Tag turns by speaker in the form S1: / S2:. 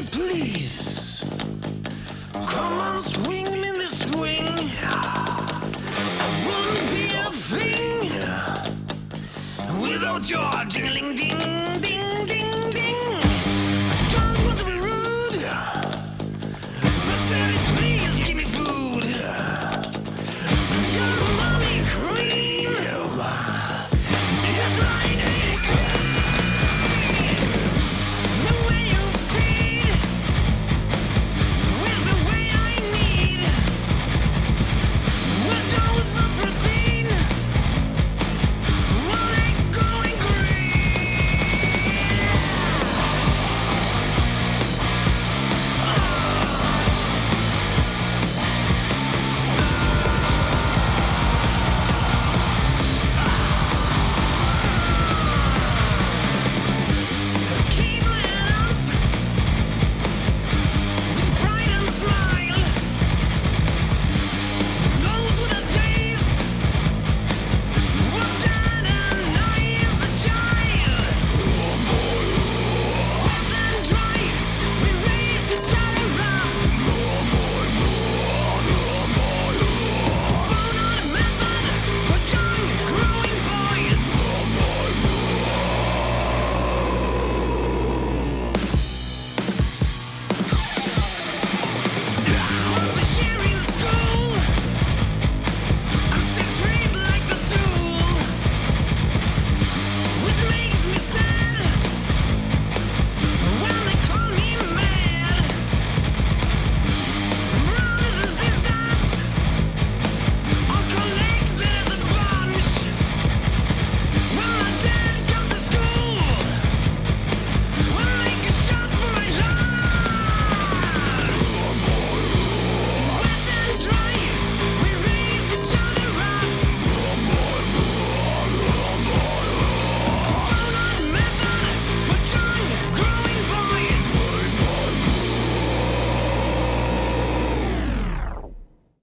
S1: me, please. Come on, swing me the swing. I wouldn't be a thing without your ding ding ding